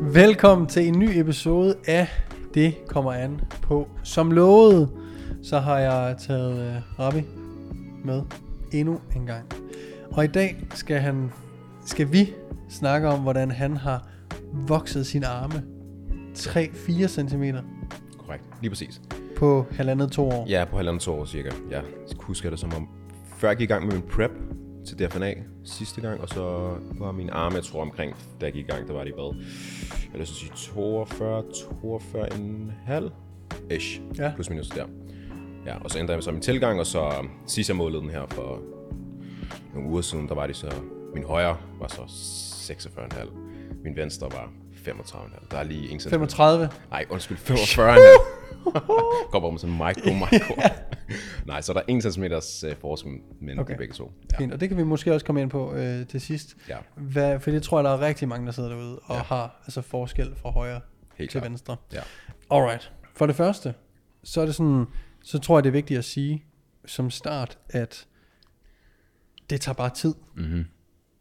Velkommen til en ny episode af Det kommer an på. Som lovet, så har jeg taget uh, Rabbi med endnu en gang. Og i dag skal, han, skal vi snakke om, hvordan han har vokset sine arme 3-4 cm Korrekt, lige præcis. på halvandet to år. Ja, på halvandet to år cirka. Jeg husker det som om, før jeg gik i gang med min prep til DFNA sidste gang, og så var min arme, jeg tror omkring, da jeg gik i gang, der var de hvad? Jeg vil sige 42, 42 en halv ish. Ja. Plus minus der. Ja, og så ændrede jeg så min tilgang, og så sidst jeg målede den her for nogle uger siden, der var de så, min højre var så 46,5. Min venstre var 35,5. Der er lige en centimeter. 35. Nej, undskyld, 45 Bare med sådan en micro, micro. Nej, så er der 1 cm uh, forskel mellem Okay. okay. begge to. Ja. Fint, og det kan vi måske også komme ind på øh, til sidst. Ja, Hvad, for det tror jeg, der er rigtig mange, der sidder derude og ja. Ja. har altså forskel fra højre helt til klart. venstre. Ja. Alright. For det første, så er det sådan, så tror jeg, det er vigtigt at sige som start, at det tager bare tid. Mm-hmm.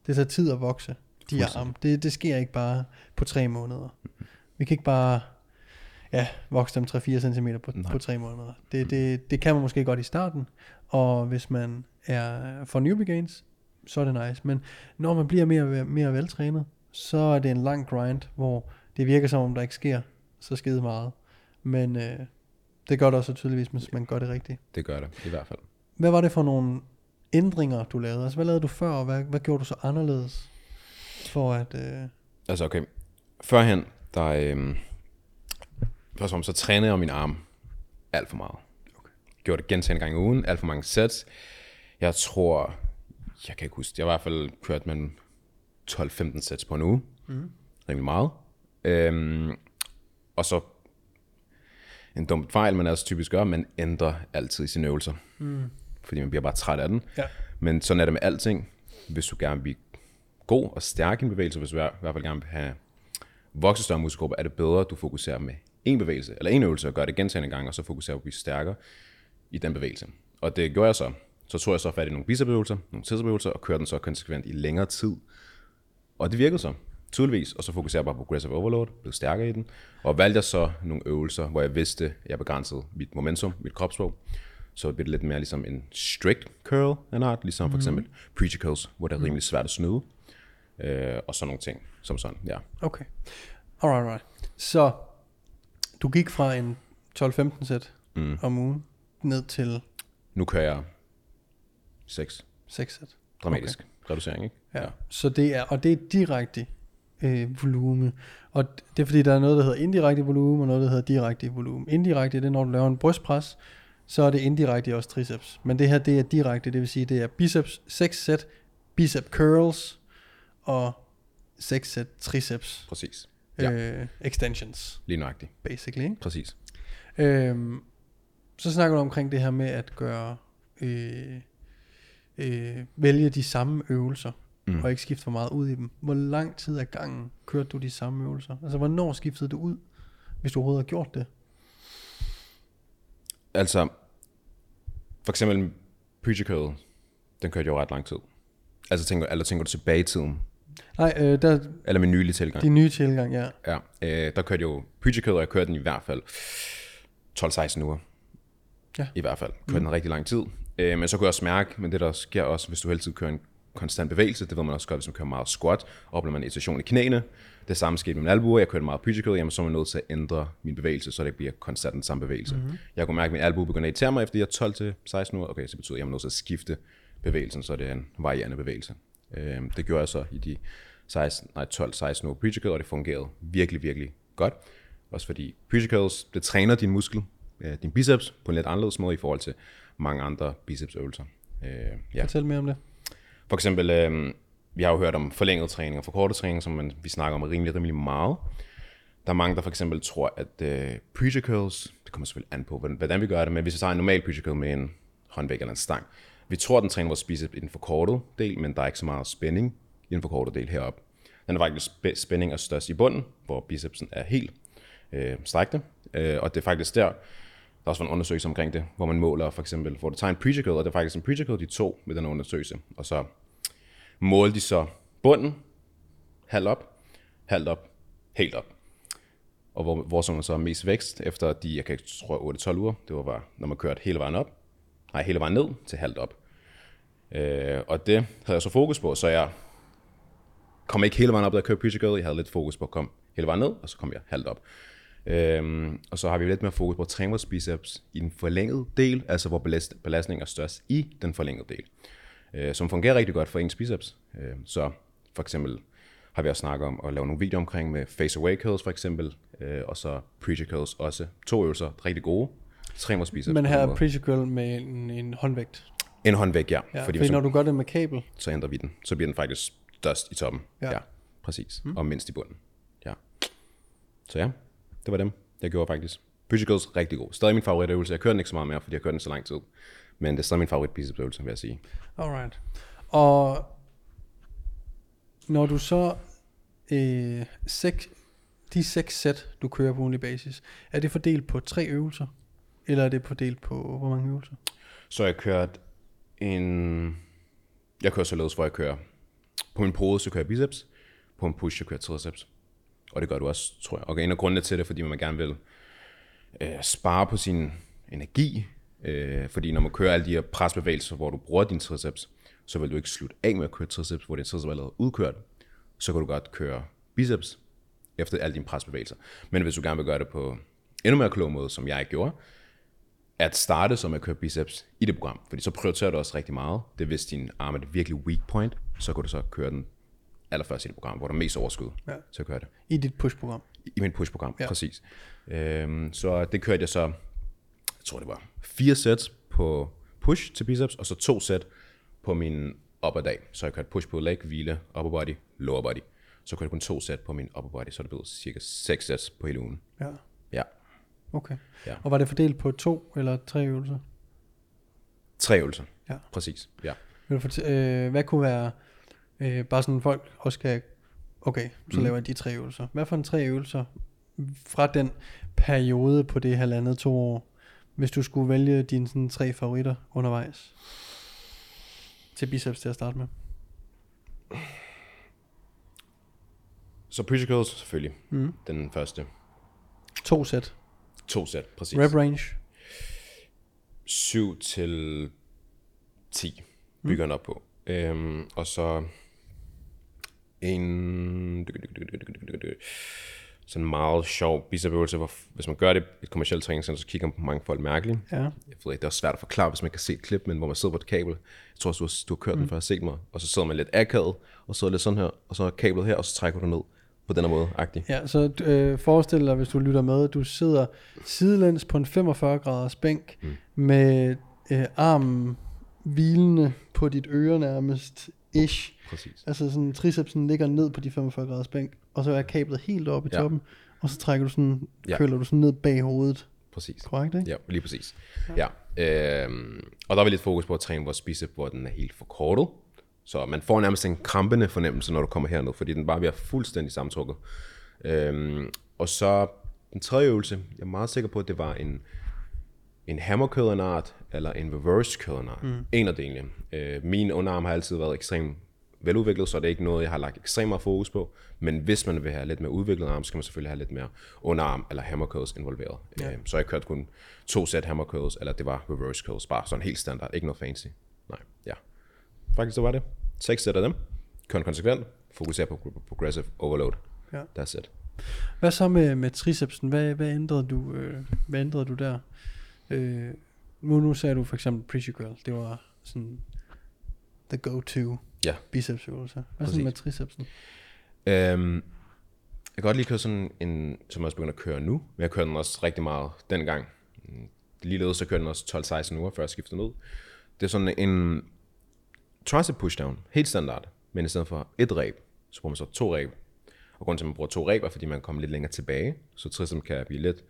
Det tager tid at vokse, de arme. Det, det sker ikke bare på tre måneder. Vi kan ikke bare ja, vokse dem 3-4 cm på, Nej. på tre måneder. Det, det, det kan man måske godt i starten, og hvis man er for newbie gains, så er det nice. Men når man bliver mere, mere veltrænet, så er det en lang grind, hvor det virker som om, der ikke sker så skide meget. Men øh, det gør det også tydeligvis, hvis man gør det rigtigt. Det gør det, i hvert fald. Hvad var det for nogle ændringer, du lavede? Altså, hvad lavede du før, og hvad, hvad gjorde du så anderledes? For at... Øh, Altså, okay. Førhen, der... Øhm, først og så trænede jeg min arm alt for meget. Okay. Gjorde det gentagende gange ugen, alt for mange sets. Jeg tror, jeg kan ikke huske, jeg har i hvert fald kørt med 12-15 sets på en uge. Mm. Rimelig meget. Øhm, og så en dum fejl, man altså typisk gør, man ændrer altid i sine øvelser. Mm. Fordi man bliver bare træt af den. ja. Men sådan er det med alting. Hvis du gerne vil blive god og stærk i en bevægelse, hvis du i hvert fald gerne vil have vokse større muskelgrupper, er det bedre, at du fokuserer med en bevægelse, eller en øvelse, og gør det gentagende gange, og så fokuserer på at blive stærkere i den bevægelse. Og det gjorde jeg så. Så tog jeg så fat i nogle bicepsøvelser, nogle tricepsøvelser, og kørte den så konsekvent i længere tid. Og det virkede så, tydeligvis, og så fokuserede jeg bare på aggressive overload, blev stærkere i den, og valgte jeg så nogle øvelser, hvor jeg vidste, at jeg begrænsede mit momentum, mit kropssprog, så bliver det lidt mere ligesom en strict curl en art, ligesom for eksempel preacher curls, hvor det er rimelig svært at snyde, øh, og sådan nogle ting, som sådan, ja. Okay. Alright, alright. Så du gik fra en 12-15 sæt mm. om ugen ned til Nu kører jeg 6, 6 sæt. dramatisk okay. reducering, ikke? Ja. Så det er, og det er direkte øh, volume. Og det er fordi, der er noget, der hedder indirekte volume, og noget, der hedder direkte volume. Indirekte, det er, når du laver en brystpres, så er det indirekte også triceps. Men det her, det er direkte, det vil sige, det er biceps, 6 sæt, bicep curls, og 6 sæt triceps Præcis. Ja. Øh, extensions, Lige nøjagtigt. basically. Ikke? Præcis. Øhm, så snakker du omkring det her med at gøre, øh, øh, vælge de samme øvelser, mm. Og ikke skifte for meget ud i dem. Hvor lang tid ad gangen kørte du de samme øvelser? Altså, hvornår skiftede du ud, hvis du overhovedet har gjort det? Altså, for eksempel preacher curl, den kørte jo ret lang tid. Altså tænker, eller tænker du tilbage i tiden? Nej, øh, der, Eller min nylige tilgang? din nye tilgang, ja. Ja, øh, der kørte jeg jo curl, og jeg kørte den i hvert fald 12-16 uger. Ja. I hvert fald. Kørte den rigtig lang tid. Øh, men så kunne jeg også mærke, men det der sker også, hvis du hele tiden kører en konstant bevægelse, det ved man også godt, hvis man kører meget squat, oplever man irritation i knæene. Det samme skete med min albuer, jeg kørte meget curl, jamen så er man nødt til at ændre min bevægelse, så det bliver konstant den samme bevægelse. Mm-hmm. Jeg kunne mærke, at min albue begynder at irritere mig, efter jeg er 12-16 uger. Okay, så betyder det, at jeg er nødt til at skifte bevægelsen, så det er en varierende bevægelse. Øh, det gjorde jeg så i de 16, nej, 12-16 uger preacher curl, og det fungerede virkelig, virkelig godt. Også fordi preacher curls, det træner din muskel, øh, din biceps, på en lidt anderledes måde i forhold til mange andre bicepsøvelser. Øh, ja. Fortæl mere om det. For eksempel, øh, vi har jo hørt om forlænget træning og forkortet træning, som man, vi snakker om rimelig, rimelig meget. Der er mange, der for eksempel tror, at øh, preacher curls, det kommer selvfølgelig an på, hvordan, hvordan vi gør det, men hvis vi tager en normal preacher curl med en håndvægt eller en stang, vi tror, den træner vores bicep i den forkortede del, men der er ikke så meget spænding i den forkortede del heroppe. Den er faktisk spæ- spænding er størst i bunden, hvor bicepsen er helt øh, strækte, øh, og det er faktisk der, der er også en undersøgelse omkring det, hvor man måler for eksempel, hvor du tager en preacher og det er faktisk en preacher de to med den undersøgelse, og så måler de så bunden, halvt op, halvt op, helt op. Og hvor, hvor så man så er mest vækst efter de, jeg kan ikke tror 8-12 uger, det var bare, når man kørte hele vejen op, nej, hele vejen ned til halvt op. Øh, og det havde jeg så fokus på, så jeg kom ikke hele vejen op, da jeg kørte preacher. Jeg havde lidt fokus på at komme hele vejen ned, og så kom jeg halvt op. Øhm, og så har vi lidt mere fokus på at træne vores biceps i den forlængede del, altså hvor belast, belastningen er størst i den forlængede del, øh, som fungerer rigtig godt for ens biceps. Øh, så for eksempel har vi også snakket om at lave nogle videoer omkring med face away curls for eksempel, øh, og så preacher curls også. To øvelser, rigtig gode. Træne vores biceps. Men her er curl med en, en håndvægt. En håndvægt, ja. Ja, fordi, fordi når du gør det med kabel, så ændrer vi den. Så bliver den faktisk størst i toppen. Ja. Ja, præcis. Mm. Og mindst i bunden. Ja. Så ja, det var dem, jeg gjorde faktisk. Preacher curls, rigtig god. Stadig min favoritøvelse. Jeg kører den ikke så meget mere, fordi jeg kører den så lang tid. Men det er stadig min favorit bicepsøvelse, vil jeg sige. Alright. Og når du så øh, seks, de seks sæt, du kører på ugenlig basis, er det fordelt på tre øvelser? Eller er det fordelt på hvor mange øvelser? Så jeg kørt en... Jeg kører således, hvor jeg kører... På en pose, så kører jeg biceps. På en push, så kører jeg triceps. Og det gør du også, tror jeg. Og en af grundene til det, fordi man gerne vil øh, spare på sin energi. Øh, fordi når man kører alle de her presbevægelser, hvor du bruger din triceps, så vil du ikke slutte af med at køre triceps, hvor din triceps er allerede udkørt. Så kan du godt køre biceps efter alle dine presbevægelser. Men hvis du gerne vil gøre det på endnu mere klog måde, som jeg gjorde, at starte som at køre biceps i det program, fordi så prioriterer du også rigtig meget. Det er hvis din arm er det virkelig weak point, så kan du så køre den allerførst i det program, hvor der er mest overskud Ja. til at køre det. I dit push-program? I mit push-program, Ja. præcis. Øhm, så det kørte jeg så, jeg tror det var fire sæt på push til biceps, og så to sæt på min upper dag. Så jeg kørte push på leg, hvile, upper body, lower body. Så kørte jeg kun to sæt på min upper body, så det blev cirka seks sæt på hele ugen. Ja. Okay. Ja. Og var det fordelt på to eller tre øvelser? tre øvelser. Ja. Præcis, ja. Vil du fortæ- øh, hvad kunne være, øh, bare sådan folk også kan, okay, så mm. laver jeg de tre øvelser. Hvad for en tre øvelser fra den periode på det halvandet to år, hvis du skulle vælge dine sådan, tre favoritter undervejs til biceps til at starte med? Så preacher curls selvfølgelig, Mm. den første. To sæt. To sæt, præcis. Rep range. 7 til 10 bygger den op på. Øhm, og så en sådan en meget sjov bicepsøvelse, hvor hvis man gør det i et kommersielt træningscenter, så kigger mange folk mærkeligt. Ja. Jeg ved ikke, det er også svært at forklare, hvis man kan se et klip, men hvor man sidder på et kabel. Jeg tror også, du har, du har kørt mm. den før, set mig. Og så sidder man lidt akavet, og så lidt sådan her, og så er kablet her, og så trækker du ned på den her måde, agtig. Ja, så øh, forestil dig, hvis du lytter med, du sidder sidelæns på en 45 graders bænk mm. med øh, armen hvilende på dit øre nærmest ish. Præcis. Altså sådan tricepsen ligger ned på de 45 graders bænk, og så er kablet helt oppe i Ja. toppen, og så trækker du sådan, Ja. køler du sådan ned bag hovedet. Præcis. Korrekt, ikke? Ja, lige præcis. Ja. Øhm, og der var lidt fokus på at træne vores bicep, hvor den er helt forkortet. Så man får nærmest en krampende fornemmelse, når du kommer herned, fordi den bare bliver fuldstændig sammentrukket. Øhm, og så den tredje øvelse, jeg er meget sikker på, at det var en, en hammer curl en art, eller en reverse curl en art. Mm. En af delene. Øh, min underarm har altid været ekstremt veludviklet, så det er ikke noget, jeg har lagt ekstremt meget fokus på. Men hvis man vil have lidt mere udviklet arm, så skal man selvfølgelig have lidt mere underarm eller hammer curls involveret. Ja. Øh, så jeg kørte kun to sæt hammer curls, eller det var reverse curls, bare sådan helt standard, ikke noget fancy. Faktisk det var det. Seks sæt af dem. Kør konsekvent. Fokuser på progressive overload. Ja. That's it. Hvad så med, med tricepsen? Hvad, hvad, ændrede du, øh, hvad ændrede du der? Øh, nu, nu sagde du for eksempel preacher curl. Det var sådan the go-to Ja. bicepsøvelse. Hvad så med tricepsen? Øhm, Jeg kan godt lige køre sådan en, som jeg også begynder at køre nu, men jeg kører den også rigtig meget dengang. Ligeledes så kører den også 12-16 uger, før jeg skifter den ud. Det er sådan en tricep pushdown, helt standard, men i stedet for et ræb, så bruger man så to ræb. Og grunden til, at man bruger to ræb, er, fordi man kommer lidt længere tilbage, så triceps kan blive lidt...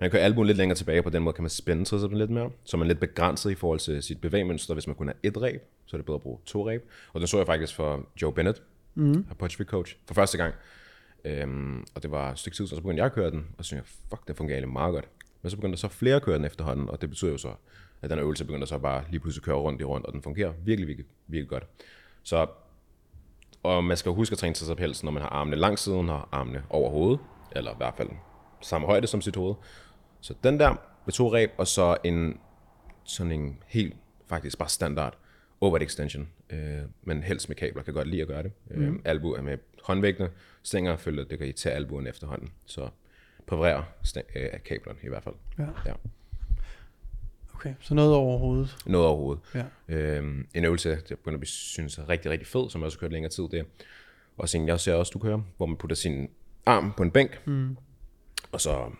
Man kan albuen lidt længere tilbage, på den måde kan man spænde tricepsen lidt mere, så man er lidt begrænset i forhold til sit bevægmønster. Hvis man kun har et ræb, så er det bedre at bruge to ræb. Og den så jeg faktisk for Joe Bennett, mm. Hypertrophy coach, for første gang. Øhm, og det var et stykke tid, så begyndte jeg at køre den, og så tænkte jeg, fuck, det fungerer egentlig meget godt. Men så begyndte der så flere at køre den efterhånden, og det betyder jo så, at den her øvelse begynder så bare lige pludselig at køre rundt i rundt, og den fungerer virkelig, virkelig, virkelig godt. Så, og man skal huske at træne sig helst, når man har armene langs siden og armene over hovedet, eller i hvert fald samme højde som sit hoved. Så den der med to ræb, og så en sådan en helt, faktisk bare standard overhead extension, øh, men helst med kabler, kan godt lide at gøre det. Mm. Øh, albu er med håndvægtene, stænger følger, det kan I tage albuen efterhånden, så præparerer stæ- øh, kablerne i hvert fald. Ja. ja. Okay, så noget over hovedet. Noget overhovedet. Ja. Øhm, en øvelse, jeg begynder at blive- synes er rigtig, rigtig fed, som jeg også har kørt længere tid, det er også en, jeg ser også, du kører, hvor man putter sin arm på en bænk, mm. og så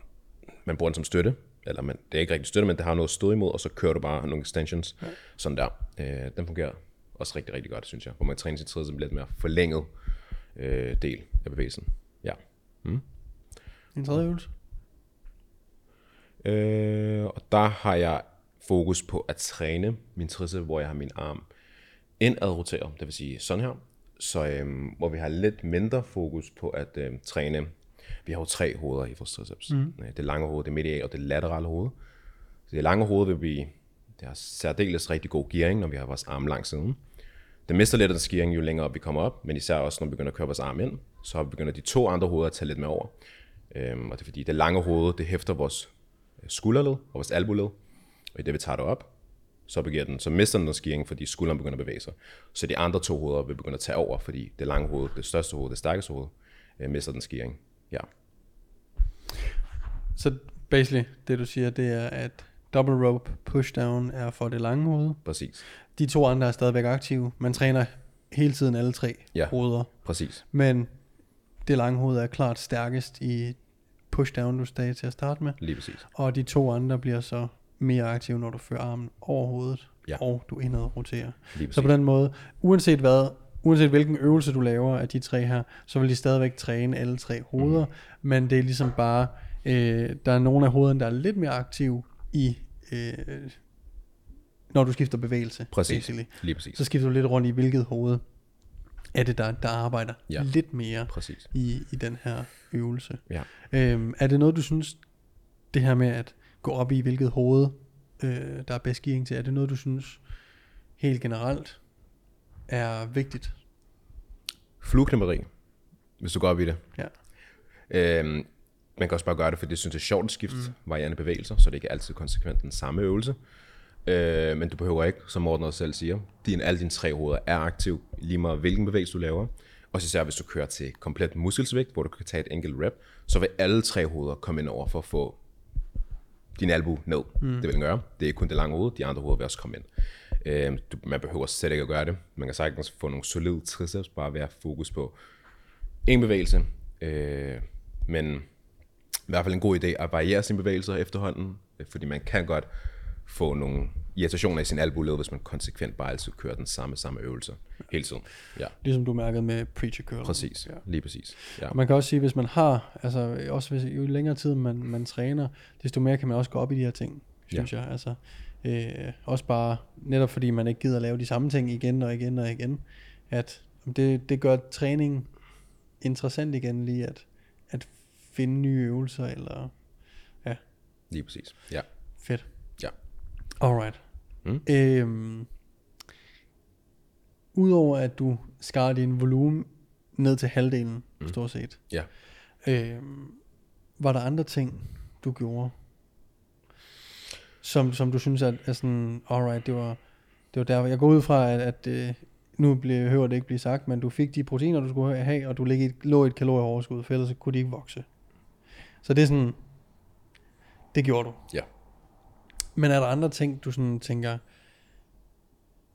man bruger den som støtte, eller man, det er ikke rigtig støtte, men det har noget stød imod, og så kører du bare nogle extensions, ja. sådan der. Øh, den fungerer også rigtig, rigtig godt, synes jeg, hvor man træner sin tredje som lidt mere forlænget øh, del af bevægelsen. Ja. En tredje øvelse. Øh, og der har jeg fokus på at træne min tricep, hvor jeg har min arm indad roteret, det vil sige sådan her. Så øhm, hvor vi har lidt mindre fokus på at øhm, træne. Vi har jo tre hoveder i vores triceps. Mm. Det lange hoved, det mediale og det laterale hoved. Så det lange hoved vil vi, det har særdeles rigtig god gearing, når vi har vores arm langs siden. Det mister lidt af den gearing, jo længere op vi kommer op, men især også, når vi begynder at køre vores arm ind, så begynder de to andre hoveder at tage lidt mere over. Øhm, og det er fordi, det lange hoved, det hæfter vores øh, skulderled og vores albuled, og i det vi tager det op, så, begiver den, så mister den den gearing, fordi skulderen begynder at bevæge sig. Så de andre to hoveder vil begynde at tage over, fordi det lange hoved, det største hoved, det stærkeste hoved, øh, mister den gearing. Ja, Så basically, det du siger, det er, at double rope pushdown er for det lange hoved. præcis. De to andre er stadigvæk aktive. Man træner hele tiden alle tre Ja. hoveder. Præcis. Men det lange hoved er klart stærkest i pushdown, du sagde til at starte med. Lige præcis. Og de to andre bliver så mere aktive, når du fører armen over hovedet, Ja. og du indad roterer. Så på den måde, uanset hvad, uanset hvilken øvelse du laver af de tre her, så vil de stadigvæk træne alle tre hoveder, mm. men det er ligesom bare, øh, der er nogle af hovederne, der er lidt mere aktive i, øh, når du skifter bevægelse. Præcis. basically. Lige præcis. Så skifter du lidt rundt i, hvilket hoved er det, der, der arbejder Ja. lidt mere Præcis. i, i den her øvelse. Ja. Øhm, er det noget, du synes, det her med at gå op i, hvilket hoved, øh, der er bedst gearing til, er det noget, du synes helt generelt er vigtigt? Flueknemmeri, hvis du går op i det. Ja. Øhm, man kan også bare gøre det, fordi det synes jeg er sjovt at skifte mm. varierende bevægelser, så det ikke er altid konsekvent den samme øvelse. Øh, men du behøver ikke, som Morten også selv siger, din, alle dine tre hoveder er aktiv, lige meget hvilken bevægelse du laver. Og især hvis du kører til komplet muskelsvægt, hvor du kan tage et enkelt rep, så vil alle tre hoveder komme ind over for at få din albu ned. Mm. Det vil den gøre. Det er ikke kun det lange hoved, de andre hoveder vil også komme ind. Øh, du, man behøver slet ikke at gøre det. Man kan sagtens få nogle solide triceps, bare ved at fokus på en bevægelse. Øh, men i hvert fald en god idé at variere sine bevægelser efterhånden, øh, fordi man kan godt få nogle irritationer i sin albuled, hvis man konsekvent bare altid kører den samme, samme øvelse hele tiden. Ja, Ligesom du mærkede med preacher curl. præcis. Ja. Lige præcis. Ja. Og man kan også sige, hvis man har, altså også hvis, jo længere tid man, man træner, desto mere kan man også gå op i de her ting, synes ja. jeg. Altså, øh, også bare, netop fordi man ikke gider at lave de samme ting igen og igen og igen, at det, det gør træning interessant igen lige at, at finde nye øvelser, eller Lige præcis. Ja. fedt. Ja. Alright. Mm. Øhm, Udover at du skar din volumen ned til halvdelen, mm. stort set, Ja. øhm, var der andre ting, du gjorde, som, som du synes, at, at sådan, alright, det var, det var der, jeg går ud fra, at, at øh, nu behøver det ikke blive sagt, men du fik de proteiner, du skulle have, og du lå i et, lå et kalorieoverskud, for ellers kunne de ikke vokse. Så det er sådan, det gjorde du. Ja. Men er der andre ting, du sådan tænker,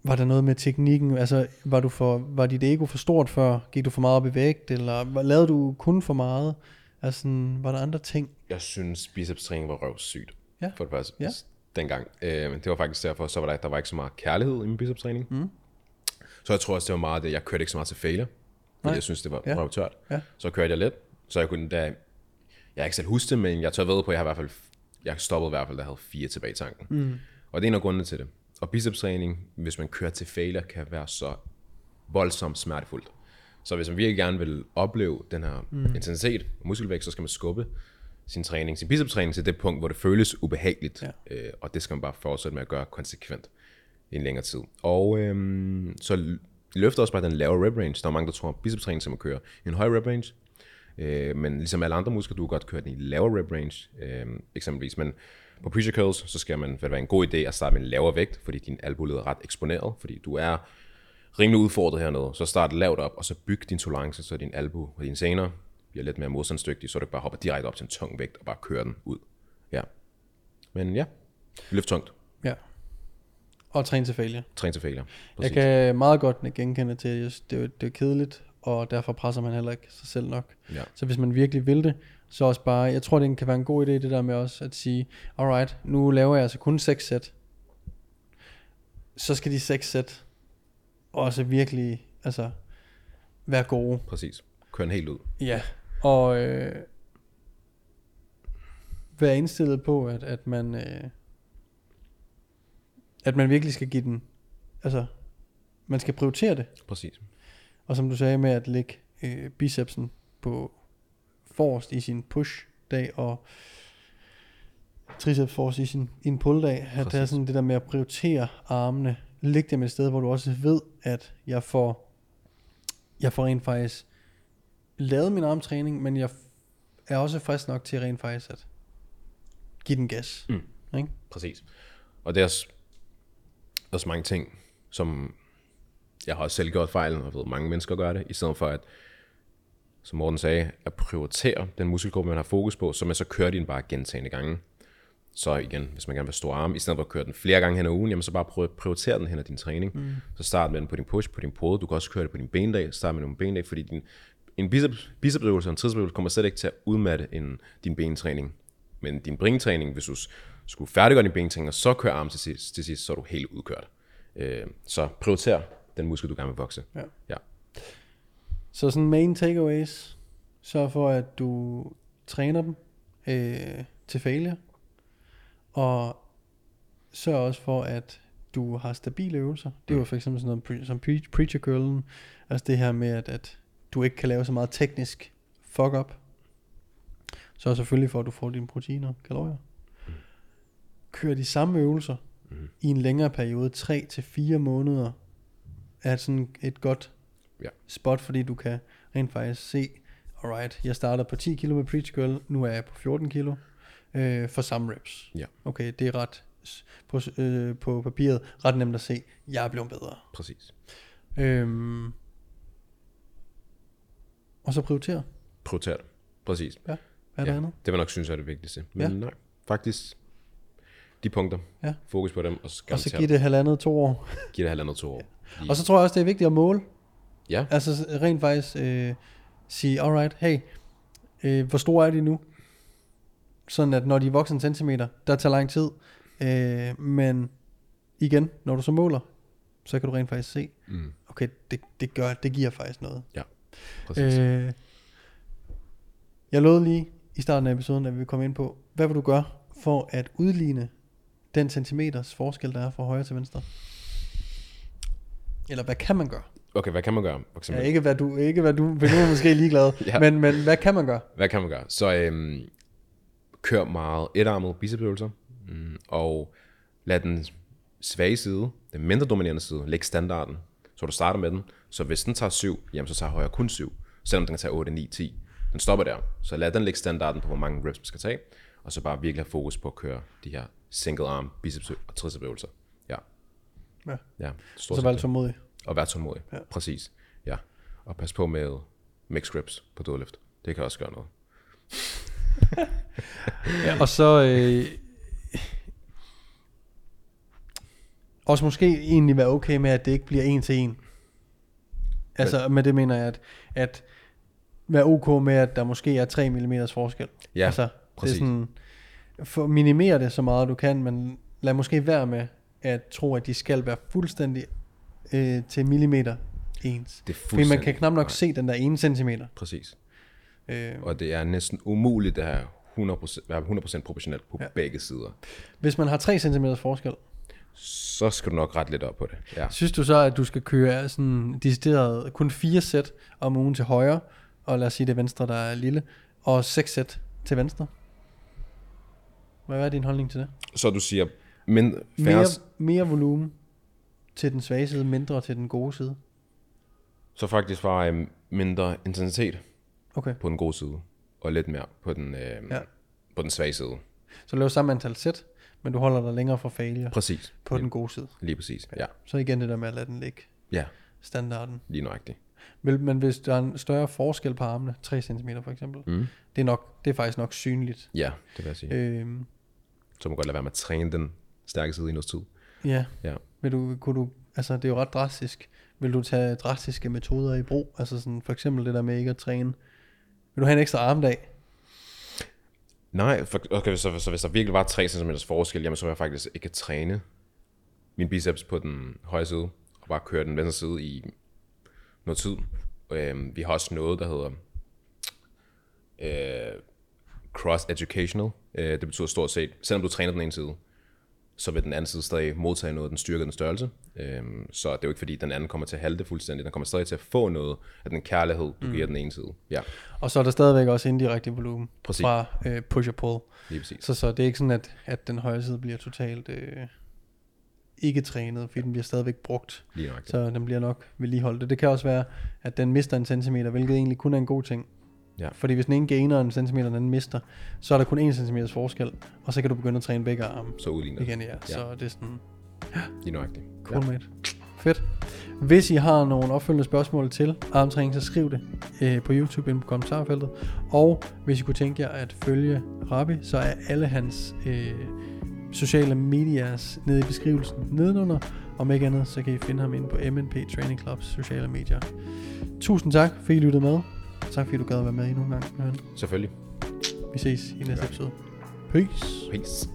var der noget med teknikken? Altså, var, du for, var dit ego for stort før? Gik du for meget op i vægt? Eller lavede du kun for meget? Altså, sådan, var der andre ting? Jeg synes, bicepstræning var røvsygt. Ja. For det første. Ja. Dengang. Øh, men det var faktisk derfor, så var der, der var ikke så meget kærlighed i min bicepstræning. Mm. Så jeg tror også, det var meget det, jeg kørte ikke så meget til failure. Fordi Nej. jeg synes, det var ja. røvtørt. Ja. Så kørte jeg lidt. Så jeg kunne da, jeg har ikke selv huske det, men jeg tør ved på, at jeg har i hvert fald, jeg stoppede i hvert fald, jeg havde fire tilbage i tanken. Mm. Og det er en af grundene til det. Og bicepstræning, hvis man kører til failure, kan være så voldsomt smertefuldt. Så hvis man virkelig gerne vil opleve den her mm. intensitet og muskelvækst, så skal man skubbe sin træning, sin bicepstræning til det punkt, hvor det føles ubehageligt. Ja. Øh, og det skal man bare fortsætte med at gøre konsekvent i en længere tid. Og øhm, så løfter også bare den lavere rep range. Der er mange, der tror, at bicepstræning skal man køre en høj rep range. Øh, men ligesom alle andre muskler, du kan godt køre den i lavere rep range, øh, eksempelvis. Men på preacher curls, så skal man, vil det være en god idé at starte med en lavere vægt, fordi din albuled er ret eksponeret, fordi du er rimelig udfordret hernede. Så start lavt op, og så byg din tolerance, så din albu og dine sener bliver lidt mere modstandsdygtige, så du bare hopper direkte op til en tung vægt og bare kører den ud. Ja. Men ja, løft tungt. Ja. Og træne til failure. Træn til failure. Jeg Præcis. kan meget godt genkende til, at jeg det er, det er kedeligt, og derfor presser man heller ikke sig selv nok. Ja. Så hvis man virkelig vil det, så også bare, jeg tror, det kan være en god idé, det der med også at sige, alright, nu laver jeg altså kun 6 sæt. Så skal de 6 sæt også virkelig, altså, være gode. Præcis. Kør den helt ud. Ja. Og øh, være indstillet på, at, at man øh, at man virkelig skal give den, altså, man skal prioritere det. Præcis. Og som du sagde med at lægge øh, bicepsen på forrest i sin push-dag, og triceps forrest i sin i en pull-dag, at det er sådan det der med at prioritere armene, lægge dem et sted, hvor du også ved, at jeg får, jeg får rent faktisk lavet min armtræning, men jeg er også frisk nok til rent faktisk at give den gas. Mm. Ikke? Præcis. Og det er også, også mange ting, som jeg har også selv gjort fejl, og jeg ved, mange mennesker gør det, i stedet for at, som Morten sagde, at prioritere den muskelgruppe, man har fokus på, så man så kører den bare gentagende gange. Så igen, hvis man gerne vil have stor arm, i stedet for at køre den flere gange hen ad ugen, jamen så bare prøv at prioritere den hen ad din træning. Mm. Så start med den på din push, på din pode. Du kan også køre det på din bendag. Start med nogle bendag, fordi din, en biceps, bicepsøvelse og en tricepsøvelse kommer slet ikke til at udmatte en, din bentræning. Men din bringtræning, hvis du skulle færdiggøre din bentræning, og så køre arm til sidst, til sidst, så er du helt udkørt. Øh, så prioriter den muskel, du gerne vil vokse. Ja. ja. Så sådan main takeaways, sørg for at du træner dem øh, til failure, og sørg også for at du har stabile øvelser. Det er jo for eksempel sådan noget som pre- preacher curlen, altså det her med at, at du ikke kan lave så meget teknisk fuck up. Så selvfølgelig for at du får dine proteiner og kalorier. Kør de samme øvelser Mhm. i en længere periode, 3 til 4 måneder, er sådan et godt Ja. spot, fordi du kan rent faktisk se, alright, jeg startede på 10 kilo med preach curl, nu er jeg på 14 kilo øh, for samme reps. Ja. Okay, det er ret på, øh, på papiret ret nemt at se, jeg er blevet bedre. Præcis. Øhm, og så prioritere. Prioriter det. Præcis. Hvad er ja, andet? Det vil jeg nok synes er det vigtigste. Men Ja. ja. nej, faktisk de punkter. Ja. Fokus på dem, og så Og så give det halvandet to år. Giv det halvandet to år. Fordi- Og så tror jeg også, det er vigtigt at måle. Ja, Altså rent faktisk øh, sige, alright, hey, øh, hvor store er de nu? Sådan at når de er vokset en centimeter, der tager lang tid. Øh, men igen, når du så måler, så kan du rent faktisk se, mm, okay, det, det, gør, det giver faktisk noget. præcis. Øh, jeg lovede lige i starten af episoden, at vi komme ind på, hvad vil du gøre for at udligne den centimeters forskel, der er fra højre til venstre? Eller hvad kan man gøre? okay, hvad kan man gøre? For Ja, eksempel, ikke hvad du, ikke hvad du, for du er måske ligeglad, Ja. men, men hvad kan man gøre? Hvad kan man gøre? Så øhm, kør meget etarmede bicepsøvelser, mm, og lad den svage side, den mindre dominerende side, lægge standarden, så du starter med den. Så hvis den tager 7, jamen så tager højre kun 7, selvom den kan tage 8, 9, 10. Den stopper der. Så lad den lægge standarden på, hvor mange reps man skal tage, og så bare virkelig have fokus på at køre de her single arm biceps og tricepsøvelser. Ja. Ja. Ja, stort Så vær det. tålmodig. Og vær tålmodig. Ja. Ja. Præcis. Ja. Og pas på med mix grips på dødlift. Det kan også gøre noget. Ja, og så, øh, også måske egentlig være okay med, at det ikke bliver en til en. Altså, med det mener jeg, at, at være ok med, at der måske er 3 mm forskel. Ja, altså, præcis. Det er sådan, for minimere det så meget du kan, men lad måske være med at tro, at de skal være fuldstændig øh, til millimeter ens. Det er Fordi man kan knap nok Nej, se den der ene centimeter. Præcis. Øh, Og det er næsten umuligt at have 100%, være 100% proportionelt på Ja. begge sider. hvis man har 3 cm forskel, Så skal du nok ret lidt op på det. Ja. Synes du så, at du skal køre sådan decideret kun fire sæt om ugen til højre, og lad os sige det venstre, der er lille, og seks sæt til venstre? Hvad er din holdning til det? Så du siger, men Mere, færre, mere volumen til den svage side, mindre til den gode side. så faktisk bare øhm, mindre intensitet Okay, på den gode side, og lidt mere på den, øh, Ja. på den svage side. så lav samme antal sæt, men du holder dig længere fra failure Præcis. på lige, den gode side. Lige præcis. Ja. Så igen det der med at lade den ligge. Ja, Standarden. lige nøjagtigt. Men hvis der er en større forskel på armene, 3 cm for eksempel, Mm. Det er, nok, det er faktisk nok synligt. Ja, det vil jeg sige. Øhm, Så må godt lade være med at træne den stærke side i noget tid. Ja. Ja. Vil du, kunne du, altså det er jo ret drastisk. Vil du tage drastiske metoder i brug? Altså sådan for eksempel det der med ikke at træne. Vil du have en ekstra armdag? Nej, for, okay, så, så hvis der virkelig var 3 cm forskel, jamen så vil jeg faktisk ikke træne min biceps på den højre side, og bare køre den venstre side i noget tid. Øhm, vi har også noget, der hedder øh, cross-educational. Øh, det betyder stort set, selvom du træner den ene side, så vil den anden side stadig modtage noget af den styrke og den størrelse. Øhm, så det er jo ikke fordi, den anden kommer til at halte fuldstændig. Den kommer stadig til at få noget af den kærlighed, du mm. giver den ene side. Ja, Og så er der stadigvæk også indirekte volumen Præcis. fra øh, push og pull. lige præcis. Så, så det er ikke sådan, at, at den højre side bliver totalt øh, ikke trænet, fordi den bliver stadigvæk brugt. Lige nok. Så den bliver nok vedligeholdt. Det kan også være, at den mister en centimeter, hvilket egentlig kun er en god ting. Ja. Fordi hvis den ene gainer en centimeter, og den anden mister, så er der kun en centimeters forskel, og så kan du begynde at træne begge arme Så udligner det. igen, ja. Så det er sådan, Lige nøjagtigt. Cool, ja. mate. Fedt. Hvis I har nogle opfølgende spørgsmål til armtræning, så skriv det øh, på YouTube inde på kommentarfeltet. Og hvis I kunne tænke jer at følge Rabbi, så er alle hans øh, sociale mediers nede i beskrivelsen nedenunder. Om ikke andet, så kan I finde ham inde på MNP Training Clubs sociale medier. Tusind tak, fordi I lyttede med. Tak fordi du gad at være med endnu en gang. Selvfølgelig. Vi ses i næste episode. Peace. Peace.